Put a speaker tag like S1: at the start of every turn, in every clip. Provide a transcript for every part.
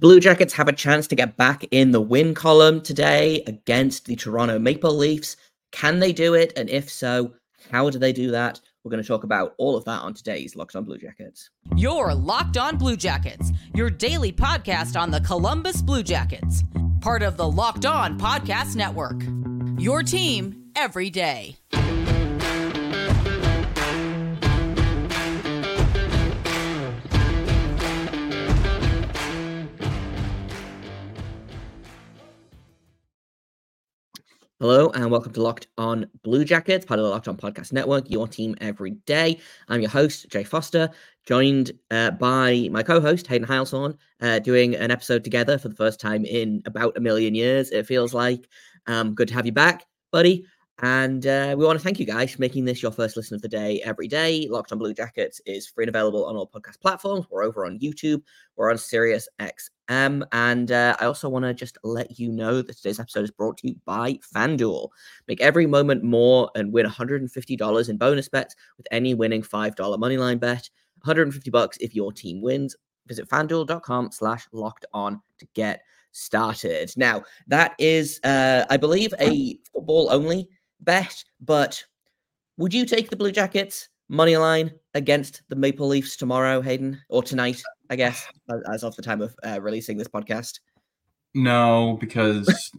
S1: Blue Jackets have a chance to get back in the win column today against the Toronto Maple Leafs. Can they do it? And if so, how do they do that? We're going to talk about all of that on today's Locked On Blue Jackets.
S2: Your Locked On Blue Jackets, your daily podcast on the Columbus Blue Jackets, part of the Locked On Podcast Network. Your team every day.
S1: Hello and welcome to Locked On Blue Jackets, part of the Locked On Podcast Network, your team every day. I'm your host, Jay Foster, joined uh, by my co host, Hayden Heilshorn, uh, doing an episode together for the first time in about a million years, it feels like. Um, good to have you back, buddy. And uh, we want to thank you guys for making this your first listen of the day every day. Locked on Blue Jackets is free and available on all podcast platforms. We're over on YouTube. We're on Sirius. And uh, I also want to just let you know that today's episode is brought to you by FanDuel. Make every moment more and win $150 in bonus bets with any winning $5 moneyline bet. 150 bucks if your team wins. Visit fanduel.com slash locked on to get started. Now, that is, uh, I believe, a football only bet, but would you take the Blue Jackets money line against the Maple Leafs tomorrow, Hayden, or tonight? I guess, as of the time of uh, releasing this podcast.
S3: No, because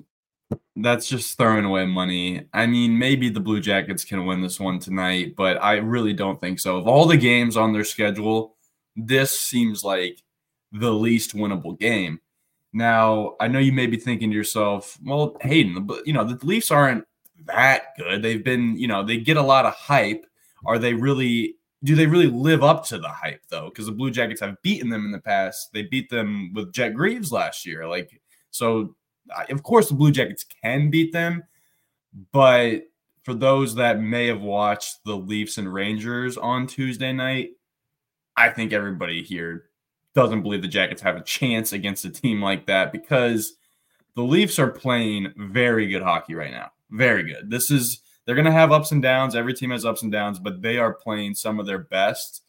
S3: that's just throwing away money. I mean, maybe the Blue Jackets can win this one tonight, but I really don't think so. Of all the games on their schedule, this seems like the least winnable game. Now, I know you may be thinking to yourself, well, Hayden, you know, the Leafs aren't that good. They've been, you know, they get a lot of hype. Are they really do they really live up to the hype though? Because the Blue Jackets have beaten them in the past. They beat them with Jet Greaves last year. Like, so of course the Blue Jackets can beat them, but for those that may have watched the Leafs and Rangers on Tuesday night, I think everybody here doesn't believe the Jackets have a chance against a team like that because the Leafs are playing very good hockey right now very good. This is they're going to have ups and downs. Every team has ups and downs, but they are playing some of their best.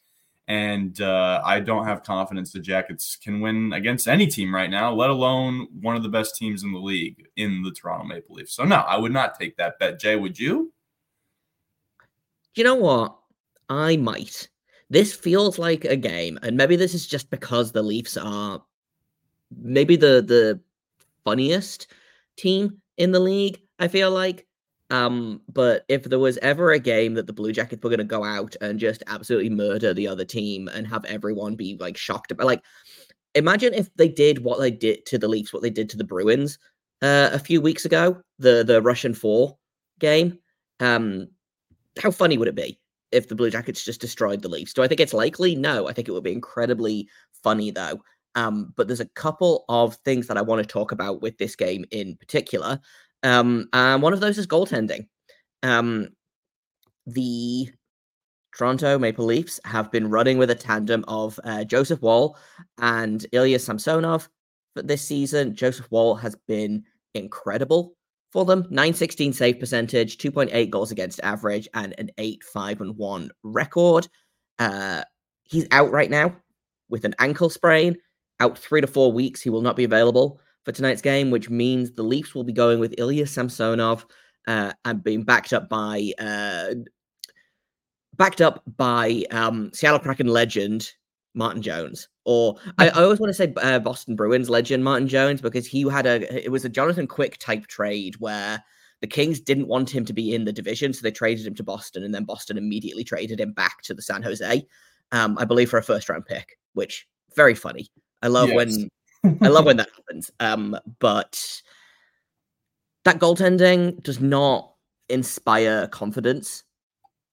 S3: And uh, I don't have confidence the Jackets can win against any team right now, let alone one of the best teams in the league in the Toronto Maple Leafs. So no, I would not take that bet. Jay, would you?
S1: You know what? I might. This feels like a game, and maybe this is just because the Leafs are maybe the the funniest team in the league. I feel like. Um, but if there was ever a game that the Blue Jackets were going to go out and just absolutely murder the other team and have everyone be like shocked about, like, imagine if they did what they did to the Leafs, what they did to the Bruins uh, a few weeks ago, the the Russian Four game. Um, how funny would it be if the Blue Jackets just destroyed the Leafs? Do I think it's likely? No, I think it would be incredibly funny though. Um, but there's a couple of things that I want to talk about with this game in particular. Um, and one of those is goaltending. Um, the Toronto Maple Leafs have been running with a tandem of uh, Joseph Woll and Ilya Samsonov for this season. Joseph Woll has been incredible for them 916 save percentage, 2.8 goals against average, and an 8 5 and 1 record. Uh, he's out right now with an ankle sprain, out three to four weeks. He will not be available for tonight's game, which means the Leafs will be going with Ilya Samsonov uh, and being backed up by uh, backed up by um, Seattle Kraken legend Martin Jones. Or I, I always want to say uh, Boston Bruins legend Martin Jones because he had a it was a Jonathan Quick type trade where the Kings didn't want him to be in the division, so they traded him to Boston, and then Boston immediately traded him back to the San Jose, um, I believe, for a first round pick, which very funny. I love yes. when I love when that happens. Um, but that goaltending does not inspire confidence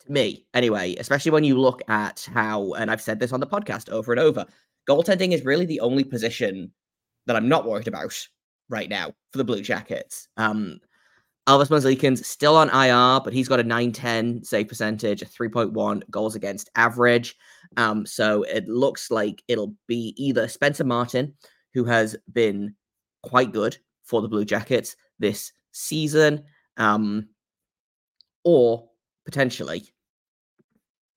S1: to me, anyway, especially when you look at how, and I've said this on the podcast over and over, goaltending is really the only position that I'm not worried about right now for the Blue Jackets. Um, Elvis Merzlikins still on IR, but he's got a 910 save percentage, a 3.1 goals against average. Um, so it looks like it'll be either Spencer Martin, who has been quite good for the Blue Jackets this season. Um, or potentially,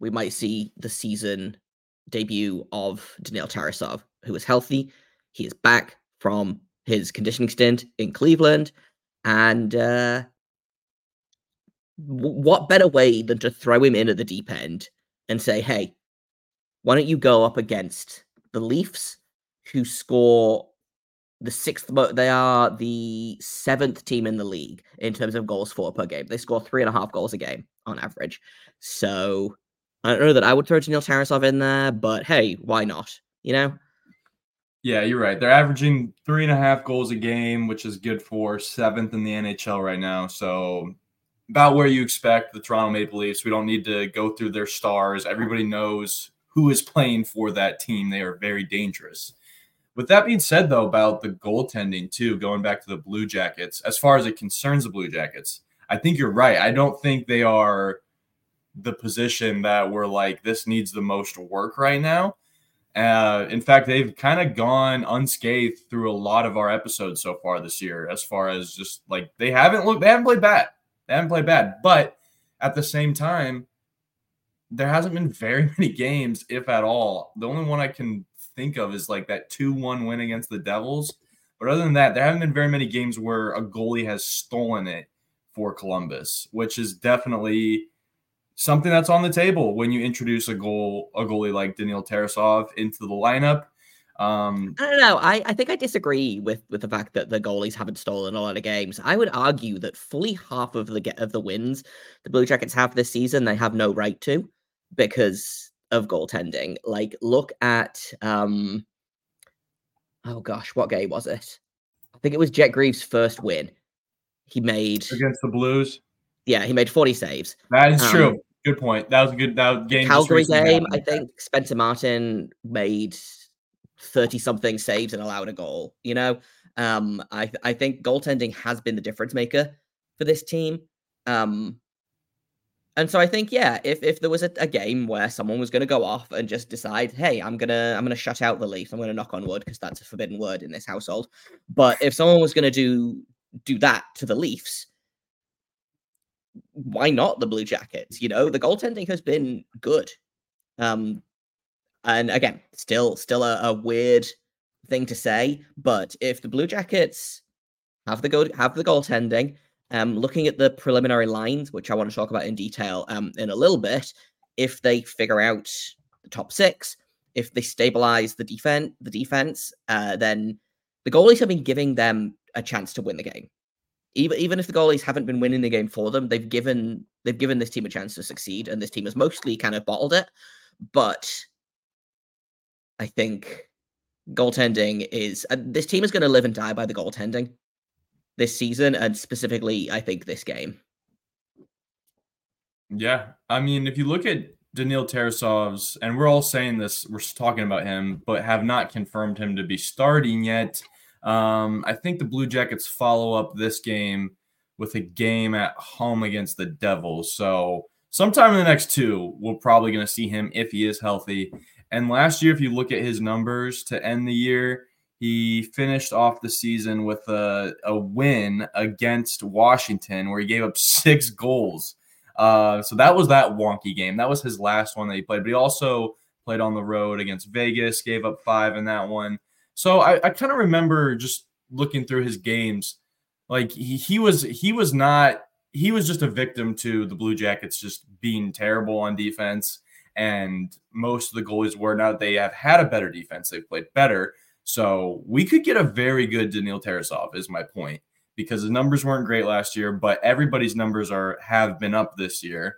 S1: we might see the season debut of Daniil Tarasov, who is healthy. He is back from his conditioning stint in Cleveland. And uh, what better way than to throw him in at the deep end and say, hey, why don't you go up against the Leafs, who score the sixth mo- they are the seventh team in the league in terms of goals for per game. They score three and a half goals a game on average. So I don't know that I would throw Daniil Tarasov in there, but hey, why not? You know?
S3: Yeah, you're right. They're averaging three and a half goals a game, which is good for seventh in the NHL right now. So about where you expect the Toronto Maple Leafs. We don't need to go through their stars. Everybody knows who is playing for that team. They are very dangerous. With that being said, though, about the goaltending too, going back to the Blue Jackets, as far as it concerns the Blue Jackets, I think you're right. I don't think they are the position that we're like this needs the most work right now. Uh, in fact, they've kind of gone unscathed through a lot of our episodes so far this year, as far as just like they haven't looked, they haven't played bad, they haven't played bad, but at the same time, there hasn't been very many games, if at all. The only one I can think of is like that 2 1 win against the Devils. But other than that, there haven't been very many games where a goalie has stolen it for Columbus, which is definitely something that's on the table when you introduce a goal a goalie like Daniil Tarasov into the lineup. Um,
S1: I don't know. I, I think I disagree with with the fact that the goalies haven't stolen a lot of games. I would argue that fully half of the of the wins the Blue Jackets have this season, they have no right to because of goaltending. Like, look at um, oh gosh, what game was it? I think it was Jet Greaves' first win. He made
S3: against the Blues.
S1: Yeah, he made forty saves.
S3: That is um, true. Good point. That was a good that game.
S1: Calgary game. I think Spencer Martin made thirty something saves and allowed a goal. You know, um, I I think goaltending has been the difference maker for this team. Um, and so I think, yeah, if, if there was a, a game where someone was going to go off and just decide, hey, I'm gonna I'm gonna shut out the Leafs, I'm gonna knock on wood because that's a forbidden word in this household. But if someone was going to do do that to the Leafs, why not the Blue Jackets? You know, the goaltending has been good. Um, and again, still still a, a weird thing to say, but if the Blue Jackets have the go have the goaltending um, looking at the preliminary lines, which I want to talk about in detail um, in a little bit, if they figure out the top six, if they stabilize the defense, the defense, uh, then the goalies have been giving them a chance to win the game. Even even if the goalies haven't been winning the game for them, they've given they've given this team a chance to succeed, and this team has mostly kind of bottled it. But I think goaltending is uh, this team is going to live and die by the goaltending this season, and specifically, I think this game.
S3: Yeah, I mean, if you look at Daniil Tarasov's, and we're all saying this, we're talking about him, but have not confirmed him to be starting yet. Um, I think the Blue Jackets follow up this game with a game at home against the Devils. So sometime in the next two, we're probably going to see him if he is healthy. And last year, if you look at his numbers to end the year, he finished off the season with a, a win against Washington where he gave up six goals. Uh, so that was that wonky game. That was his last one that he played. But he also played on the road against Vegas, gave up five in that one. So I, I kind of remember just looking through his games, like he, he was he was not he was just a victim to the Blue Jackets just being terrible on defense. And most of the goalies were now they have had a better defense. They've played better. So we could get a very good Daniil Tarasov, is my point, because the numbers weren't great last year, but everybody's numbers are have been up this year.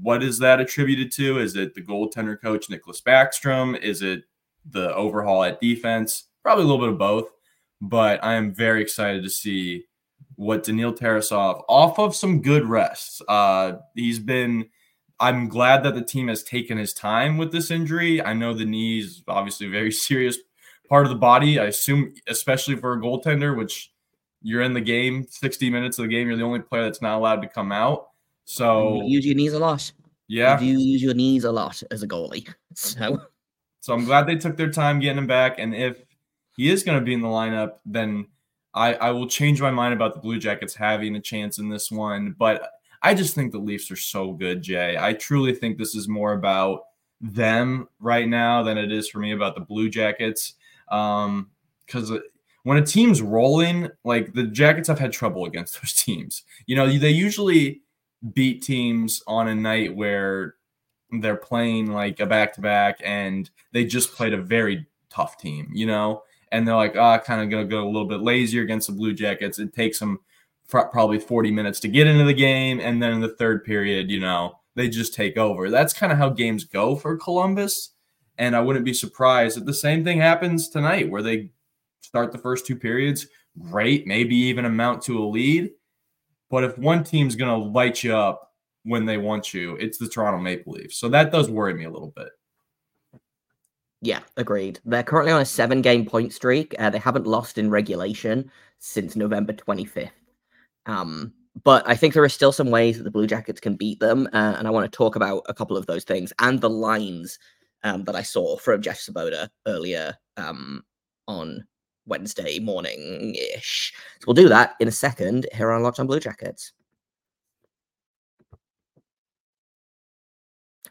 S3: What is that attributed to? Is it the goaltender coach Nicholas Backstrom? Is it the overhaul at defense? Probably a little bit of both. But I am very excited to see what Daniil Tarasov off of some good rests. Uh, he's been. I'm glad that the team has taken his time with this injury. I know the knee is obviously very serious part of the body. I assume, especially for a goaltender, which you're in the game 60 minutes of the game, you're the only player that's not allowed to come out. So
S1: you use your knees a lot.
S3: Yeah,
S1: you use your knees a lot as a goalie. So,
S3: so I'm glad they took their time getting him back. And if he is going to be in the lineup, then I, I will change my mind about the Blue Jackets having a chance in this one. But I just think the Leafs are so good, Jay. I truly think this is more about them right now than it is for me about the Blue Jackets. Um, because when a team's rolling, like the Jackets have had trouble against those teams. You know, they usually beat teams on a night where they're playing like a back to back and they just played a very tough team, you know, and they're like, ah, oh, kind of going to go a little bit lazier against the Blue Jackets. It takes them probably 40 minutes to get into the game. And then in the third period, you know, they just take over. That's kind of how games go for Columbus. And I wouldn't be surprised if the same thing happens tonight where they start the first two periods great, maybe even amount to a lead. But if one team's going to light you up when they want you, it's the Toronto Maple Leafs. So that does worry me a little bit.
S1: Yeah, agreed. They're currently on a seven game point streak. Uh, they haven't lost in regulation since November 25th. Um, but I think there are still some ways that the Blue Jackets can beat them. Uh, and I want to talk about a couple of those things and the lines um, that I saw from Jeff Svoboda earlier um, on Wednesday morning ish. So we'll do that in a second here on Locked on Blue Jackets.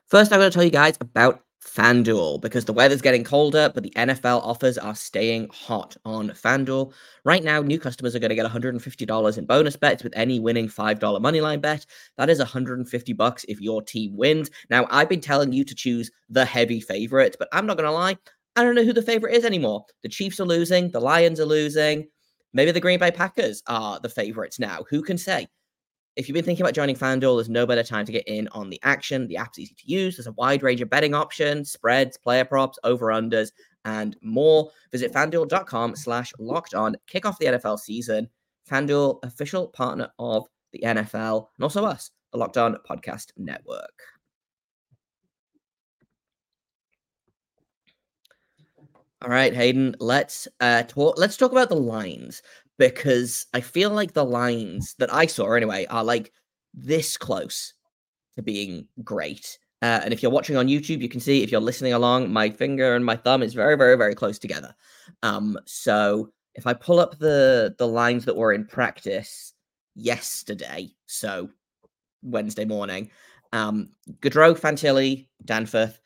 S1: First, I'm going to tell you guys about FanDuel because the weather's getting colder, but the NFL offers are staying hot on FanDuel. Right now, new customers are going to get $150 in bonus bets with any winning $5 moneyline bet. That is 150 bucks if your team wins. Now, I've been telling you to choose the heavy favorite, but I'm not going to lie, I don't know who the favorite is anymore. The Chiefs are losing, the Lions are losing. Maybe the Green Bay Packers are the favorites now. Who can say? If you've been thinking about joining FanDuel, there's no better time to get in on the action. The app's easy to use. There's a wide range of betting options, spreads, player props, over-unders, and more. Visit fanduel.com slash locked on. Kick off the NFL season. FanDuel, official partner of the NFL, and also us, the Locked On Podcast Network. All right, Hayden, let's uh talk let's talk about the lines because I feel like the lines that I saw anyway are like this close to being great. Uh, and if you're watching on YouTube, you can see if you're listening along, my finger and my thumb is very, very, very close together. Um, so if I pull up the the lines that were in practice yesterday, so Wednesday morning, um, Gaudreau, Fantilli, Danforth,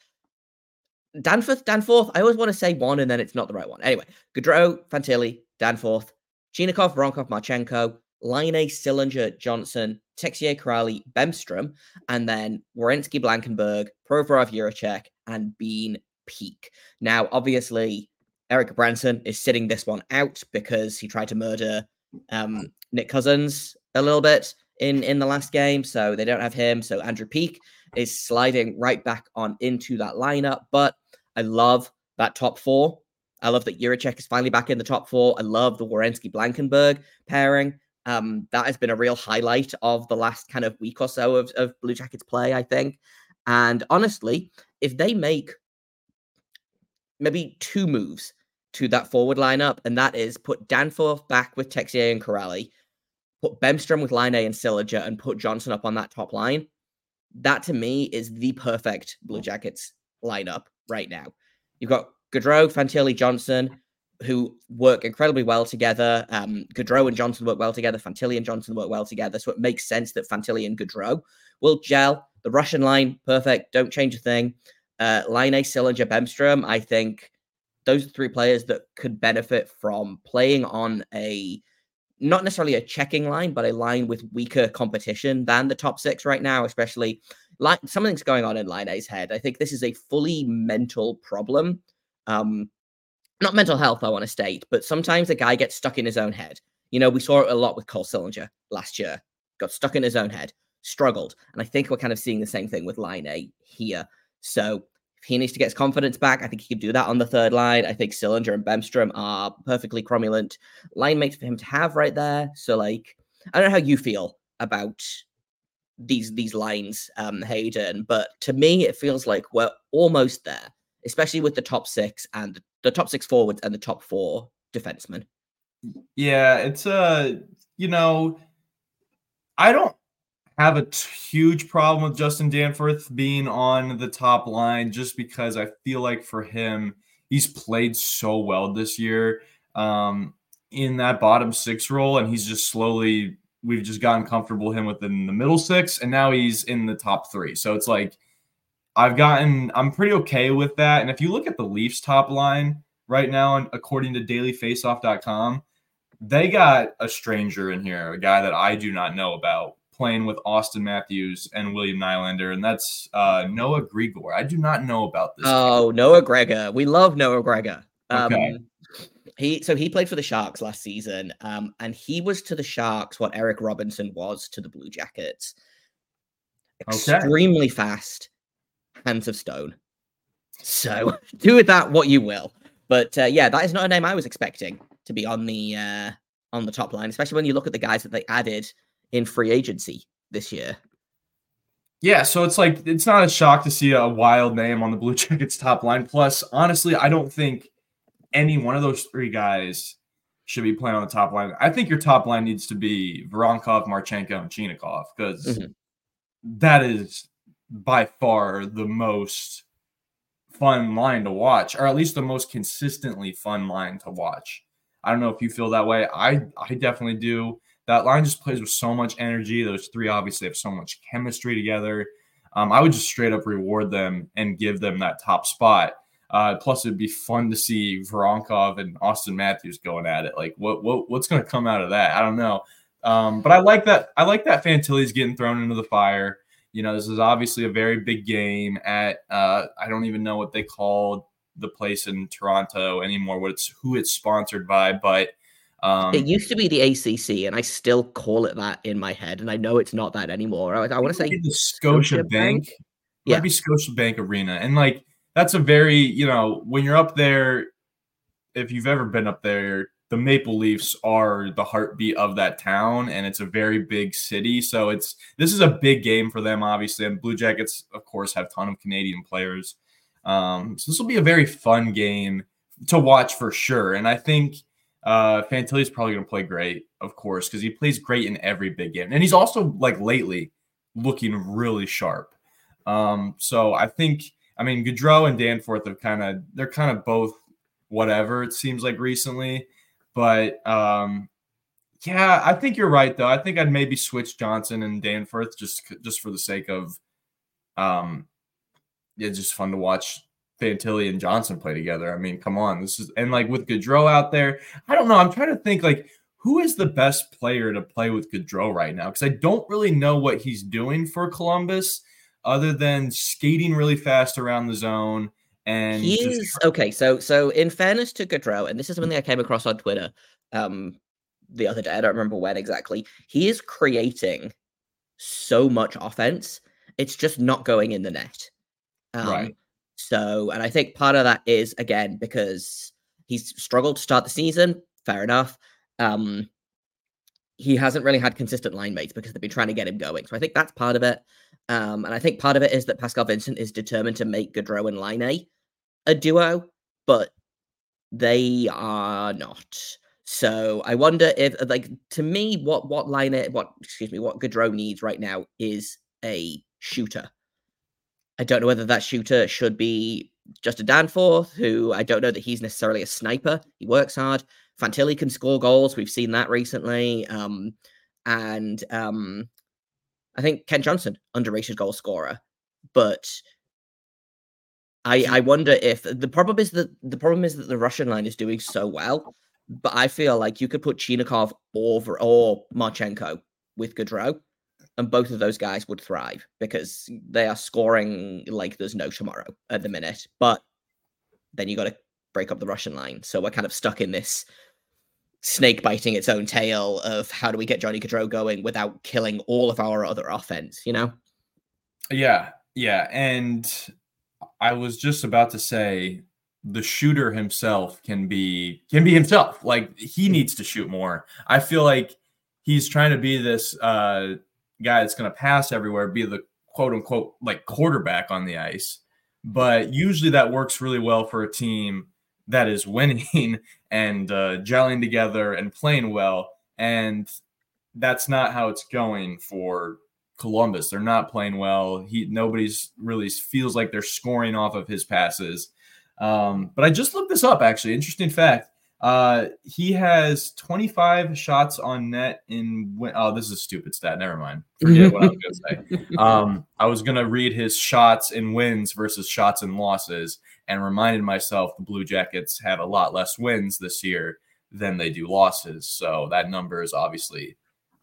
S1: Danforth, Danforth. I always want to say one and then it's not the right one. Anyway, Gaudreau, Fantilli, Danforth, Chinakhov, Voronkov, Marchenko, Laine, Sillinger, Johnson, Texier, Kuraly, Bemstrom, and then Werenski, Blankenburg, Provorov, Jiricek, and Bean Peeke. Now, obviously, Erik Gudbranson is sitting this one out because he tried to murder um, Nick Cousins a little bit in in the last game, so they don't have him. So Andrew Peeke is sliding right back on into that lineup, but I love that top four. I love that Jiricek is finally back in the top four. I love the Werenski Blankenburg pairing. Um, that has been a real highlight of the last kind of week or so of, of Blue Jackets play, I think. And honestly, if they make maybe two moves to that forward lineup, and that is put Danforth back with Texier and Kuraly, put Bemstrom with Laine and Sillinger, and put Johnson up on that top line, that to me is the perfect Blue Jackets lineup right now. You've got Gaudreau, Fantilli, Johnson, who work incredibly well together. Um, Gaudreau and Johnson work well together. Fantilli and Johnson work well together. So it makes sense that Fantilli and Gaudreau will gel. The Russian line, perfect. Don't change a thing. Uh, Laine, Sillinger, Bemstrom, I think those are three players that could benefit from playing on a not necessarily a checking line, but a line with weaker competition than the top six right now, especially like something's going on in Laine's head. I think this is a fully mental problem. Um, not mental health, I want to state, but sometimes a guy gets stuck in his own head. You know, we saw it a lot with Cole Sillinger last year. Got stuck in his own head, struggled, and I think we're kind of seeing the same thing with Laine here. So if he needs to get his confidence back, I think he can do that on the third line. I think Sillinger and Bemstrom are perfectly cromulent line mates for him to have right there. So like, I don't know how you feel about these these lines, um, Hayden. But to me, it feels like we're almost there, especially with the top six and the top six forwards and the top four defensemen.
S3: Yeah, it's a uh, you know, I don't have a huge problem with Justin Danforth being on the top line just because I feel like for him, he's played so well this year um, in that bottom six role, and he's just slowly we've just gotten comfortable him within the middle six, and now he's in the top three. So it's like I've gotten I'm pretty okay with that. And if you look at the Leafs top line, right now, and according to dailyfaceoff.com, they got a stranger in here, a guy that I do not know about, playing with Auston Matthews and William Nylander, and that's uh, Noah Gregor. I do not know about this.
S1: Oh, guy. Noah Gregor. We love Noah Gregor. Um, okay. He so he played for the Sharks last season, um, and he was to the Sharks what Eric Robinson was to the Blue Jackets. Extremely okay. fast, hands of stone. So do with that what you will. But uh, yeah, that is not a name I was expecting to be on the uh, on the top line, especially when you look at the guys that they added in free agency this year.
S3: Yeah, so it's like it's not a shock to see a wild name on the Blue Jackets top line. Plus, honestly, I don't think any one of those three guys should be playing on the top line. I think your top line needs to be Voronkov, Marchenko, and Chinakhov because mm-hmm. that is by far the most fun line to watch, or at least the most consistently fun line to watch. I don't know if you feel that way. I I definitely do. That line just plays with so much energy. Those three obviously have so much chemistry together. Um, I would just straight up reward them and give them that top spot. Uh, plus, it'd be fun to see Voronkov and Auston Matthews going at it. Like, what what what's going to come out of that? I don't know. Um, but I like that. I like that Fantilli's getting thrown into the fire. You know, this is obviously a very big game at uh, I don't even know what they call the place in Toronto anymore. What it's who it's sponsored by, but um,
S1: it used to be the ACC, and I still call it that in my head, and I know it's not that anymore. I, I want to say
S3: the Scotia, Bank. Bank. Yeah, be Scotiabank Arena, and like that's a very you know when you're up there, if you've ever been up there, the Maple Leafs are the heartbeat of that town, and it's a very big city. So it's this is a big game for them, obviously. And Blue Jackets, of course, have ton of Canadian players. Um, so this will be a very fun game to watch for sure. And I think uh, Fantilli is probably going to play great, of course, because he plays great in every big game, and he's also like lately looking really sharp. Um, so I think, I mean, Gaudreau and Danforth have kind of they're kind of both whatever it seems like recently. But um, yeah, I think you're right though. I think I'd maybe switch Johnson and Danforth just just for the sake of um yeah, just fun to watch Fantilli and Johnson play together. I mean, come on. This is and like with Gaudreau out there, I don't know. I'm trying to think like who is the best player to play with Gaudreau right now? Because I don't really know what he's doing for Columbus other than skating really fast around the zone and
S1: he's okay. So, so in fairness to Gaudreau, and this is something I came across on Twitter um, the other day. I don't remember when exactly. He is creating so much offense. It's just not going in the net. Um, right. So, and I think part of that is again because he's struggled to start the season. Fair enough. Um, he hasn't really had consistent line mates because they've been trying to get him going. So I think that's part of it. Um, and I think part of it is that Pascal Vincent is determined to make Gaudreau and Laine a duo, but they are not. So I wonder if, like, to me, what what line what excuse me, what Gaudreau needs right now is a shooter. I don't know whether that shooter should be just a Danforth, who I don't know that he's necessarily a sniper. He works hard. Fantilli can score goals. We've seen that recently. Um, and um, I think Kent Johnson, underrated goal scorer, but I I wonder if the problem is that the problem is that the Russian line is doing so well, but I feel like you could put Chinakhov over or Marchenko with Gaudreau, and both of those guys would thrive because they are scoring like there's no tomorrow at the minute. But then you got to break up the Russian line, so we're kind of stuck in this snake biting its own tail of how do we get Johnny Gaudreau going without killing all of our other offense, you know?
S3: Yeah, yeah, and I was just about to say the shooter himself can be can be himself. Like he needs to shoot more. I feel like he's trying to be this uh, guy that's going to pass everywhere, be the quote unquote like quarterback on the ice. But usually that works really well for a team that is winning and uh, gelling together and playing well. And that's not how it's going for Columbus. They're not playing well. He nobody's really feels like they're scoring off of his passes. Um, but I just looked this up actually. Interesting fact. Uh, he has 25 shots on net in. Oh, this is a stupid stat. Never mind. Forget what I was going to say. Um, I was going to read his shots and wins versus shots and losses, and reminded myself the Blue Jackets have a lot less wins this year than they do losses. So that number is obviously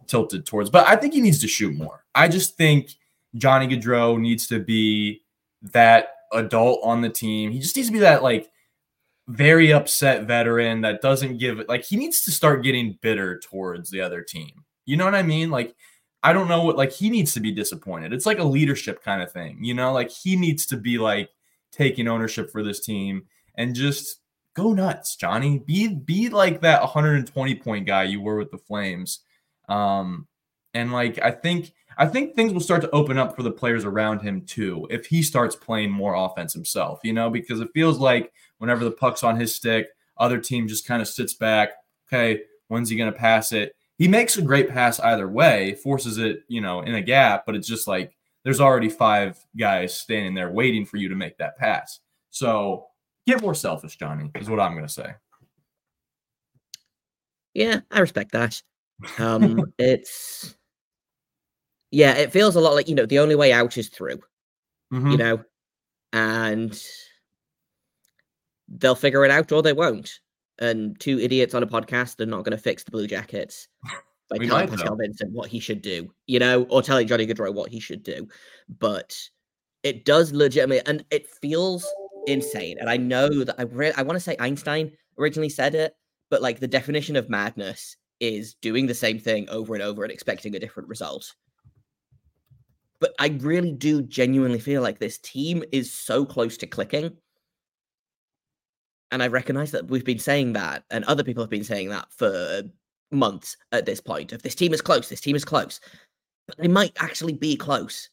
S3: tilted towards. But I think he needs to shoot more. I just think Johnny Gaudreau needs to be that adult on the team. He just needs to be that like very upset veteran that doesn't give it like he needs to start getting bitter towards the other team. You know what I mean? Like I don't know what like he needs to be disappointed. It's like a leadership kind of thing. You know, like he needs to be like taking ownership for this team and just go nuts, Johnny. Be be like that 120 point guy you were with the Flames. Um and like I think I think things will start to open up for the players around him too if he starts playing more offense himself, you know, because it feels like whenever the puck's on his stick, other team just kind of sits back. Okay, when's he going to pass it? He makes a great pass either way, forces it, you know, in a gap, but it's just like there's already five guys standing there waiting for you to make that pass. So get more selfish, Johnny, is what I'm going to say.
S1: Yeah, I respect that. Um, it's yeah, it feels a lot like you know the only way out is through.
S3: Mhm.
S1: You know, and they'll figure it out or they won't. And two idiots on a podcast are not going to fix the Blue Jackets by
S3: We
S1: telling Pascal. Vincent what he should do, you know, or telling Johnny Gaudreau what he should do. But it does legitimately, and it feels insane. And I know that I re- I want to say Einstein originally said it, but like the definition of madness is doing the same thing over and over and expecting a different result. But I really do genuinely feel like this team is so close to clicking. And I recognize that we've been saying that, and other people have been saying that for months at this point. If this team is close, this team is close. But they might actually be close.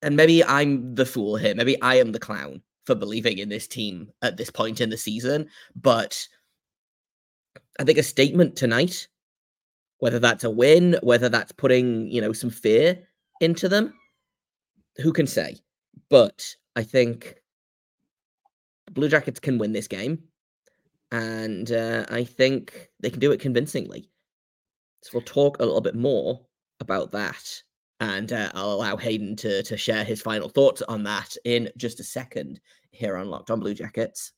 S1: And maybe I'm the fool here. Maybe I am the clown for believing in this team at this point in the season. But I think a statement tonight, whether that's a win, whether that's putting, you know, some fear into them, who can say? But I think Blue Jackets can win this game. And uh, I think they can do it convincingly. So we'll talk a little bit more about that. And uh, I'll allow Hayden to, to share his final thoughts on that in just a second here on Locked on Blue Jackets.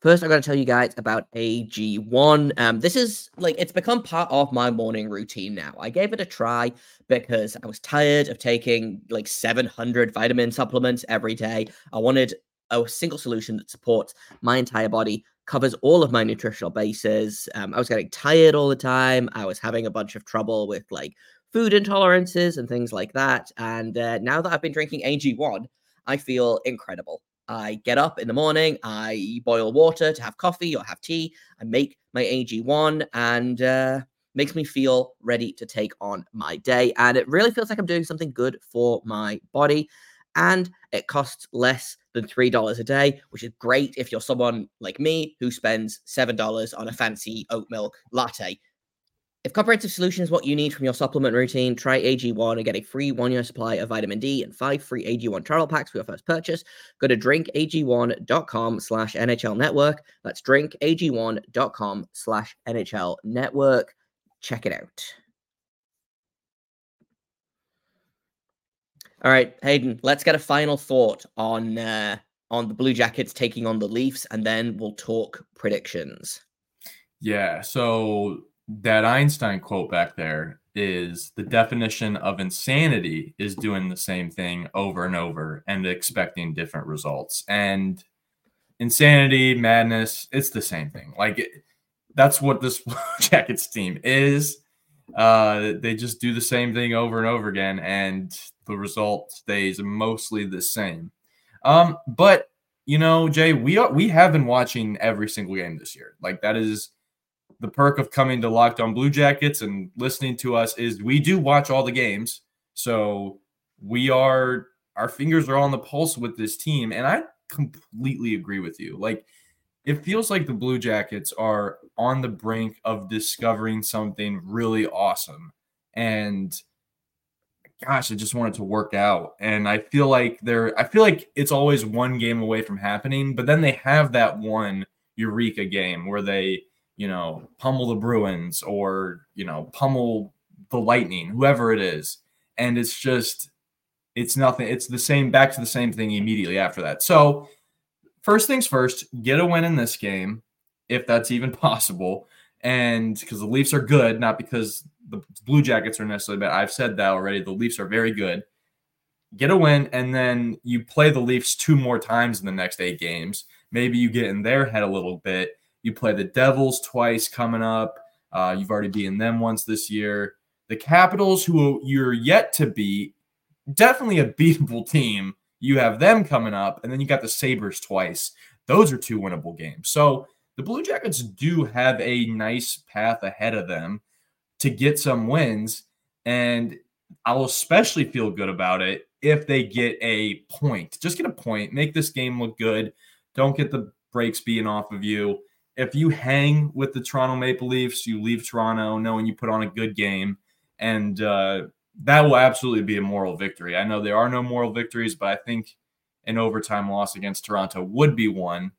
S1: First, I'm going to tell you guys about AG1. Um, this is like it's become part of my morning routine now. I gave it a try because I was tired of taking like 700 vitamin supplements every day. I wanted a single solution that supports my entire body, covers all of my nutritional bases. Um, I was getting tired all the time. I was having a bunch of trouble with like food intolerances and things like that. And uh, now that I've been drinking AG1, I feel incredible. I get up in the morning, I boil water to have coffee or have tea, I make my AG1 and uh, makes me feel ready to take on my day. And it really feels like I'm doing something good for my body. And it costs less than $3 a day, which is great if you're someone like me who spends $7 on a fancy oat milk latte. If comprehensive solution is what you need from your supplement routine, try AG1 and get a free one-year supply of vitamin D and five free AG1 travel packs for your first purchase. Go to drinkag1.com slash NHL network. That's drinkag1.com slash NHL network. Check it out. All right, Hayden, let's get a final thought on uh, on the Blue Jackets taking on the Leafs, and then we'll talk predictions.
S3: Yeah. So that Einstein quote back there is the definition of insanity is doing the same thing over and over and expecting different results. And insanity, madness, it's the same thing. Like it, that's what this Jackets team is. Uh, they just do the same thing over and over again, and the result stays mostly the same. Um, but you know, Jay, we are we have been watching every single game this year. Like that is the perk of coming to Locked On Blue Jackets and listening to us is we do watch all the games. So we are our fingers are on the pulse with this team, and I completely agree with you. Like it feels like the Blue Jackets are on the brink of discovering something really awesome. And gosh, I just want it to work out. And I feel like they're, I feel like it's always one game away from happening, but then they have that one eureka game where they, you know, pummel the Bruins or, you know, pummel the Lightning, whoever it is. And it's just, it's nothing. It's the same, back to the same thing immediately after that. So, first things first, get a win in this game, if that's even possible. And because the Leafs are good, not because the Blue Jackets are necessarily bad. I've said that already. The Leafs are very good. Get a win, and then you play the Leafs two more times in the next eight games. Maybe you get in their head a little bit. You play the Devils twice coming up. Uh, you've already beaten them once this year. The Capitals, who you're yet to beat, definitely a beatable team. You have them coming up, and then you got the Sabres twice. Those are two winnable games. So the Blue Jackets do have a nice path ahead of them to get some wins. And I'll especially feel good about it if they get a point. Just get a point, make this game look good. Don't get the breaks being off of you. If you hang with the Toronto Maple Leafs, you leave Toronto knowing you put on a good game, and uh, that will absolutely be a moral victory. I know there are no moral victories, but I think an overtime loss against Toronto would be one,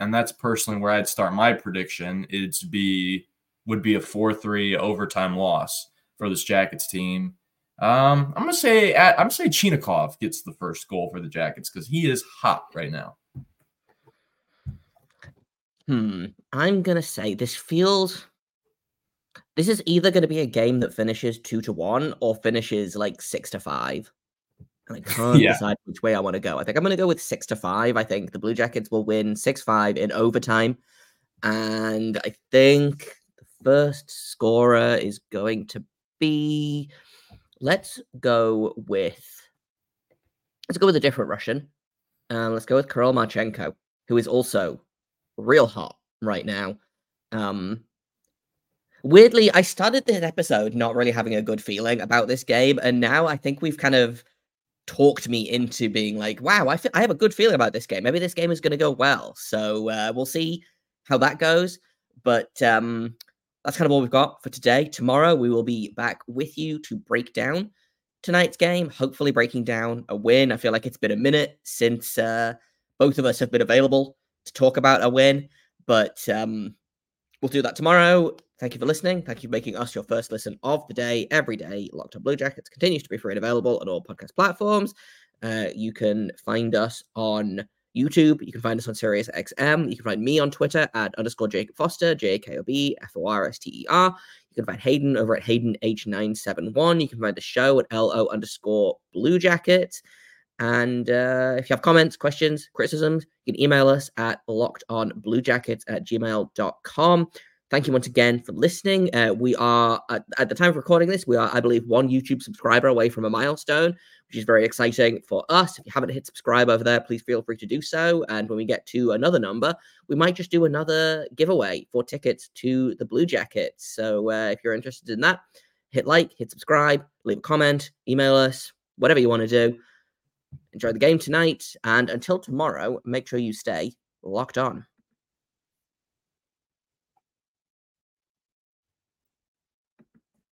S3: and that's personally where I'd start my prediction. It's be would be a 4-3 overtime loss for this Jackets team. Um, I'm gonna say I'm gonna say Chinakhov gets the first goal for the Jackets because he is hot right now.
S1: Hmm. I'm gonna say this feels. This is either going to be a game that finishes two to one or finishes like six to five. And I can't yeah. decide which way I want to go. I think I'm going to go with six to five. I think the Blue Jackets will win six five in overtime, and I think the first scorer is going to be. Let's go with. Let's go with a different Russian. Um, let's go with Kirill Marchenko, who is also real hot right now. Um, weirdly, I started this episode not really having a good feeling about this game, and now I think we've kind of talked me into being like, "Wow, I, I have a good feeling about this game. Maybe this game is going to go well." So uh, we'll see how that goes. But um, that's kind of all we've got for today. Tomorrow, we will be back with you to break down tonight's game, hopefully breaking down a win. I feel like it's been a minute since uh, both of us have been available to talk about a win, but um, we'll do that tomorrow. Thank you for listening. Thank you for making us your first listen of the day every day. Locked on Blue Jackets continues to be free and available on all podcast platforms. Uh, you can find us on YouTube. You can find us on Sirius XM. You can find me on Twitter at underscore Jacob Foster, J K O B F O R S T E R. You can find Hayden over at Hayden H971. You can find the show at LO underscore Blue Jacket. And uh, if you have comments, questions, criticisms, you can email us at lockedonbluejackets at gmail.com. Thank you once again for listening. Uh, we are, at, at the time of recording this, we are, I believe, one YouTube subscriber away from a milestone which is very exciting for us. If you haven't hit subscribe over there, please feel free to do so. And when we get to another number, we might just do another giveaway for tickets to the Blue Jackets. So uh, if you're interested in that, hit like, hit subscribe, leave a comment, email us, whatever you want to do. Enjoy the game tonight. And until tomorrow, make sure you stay locked on.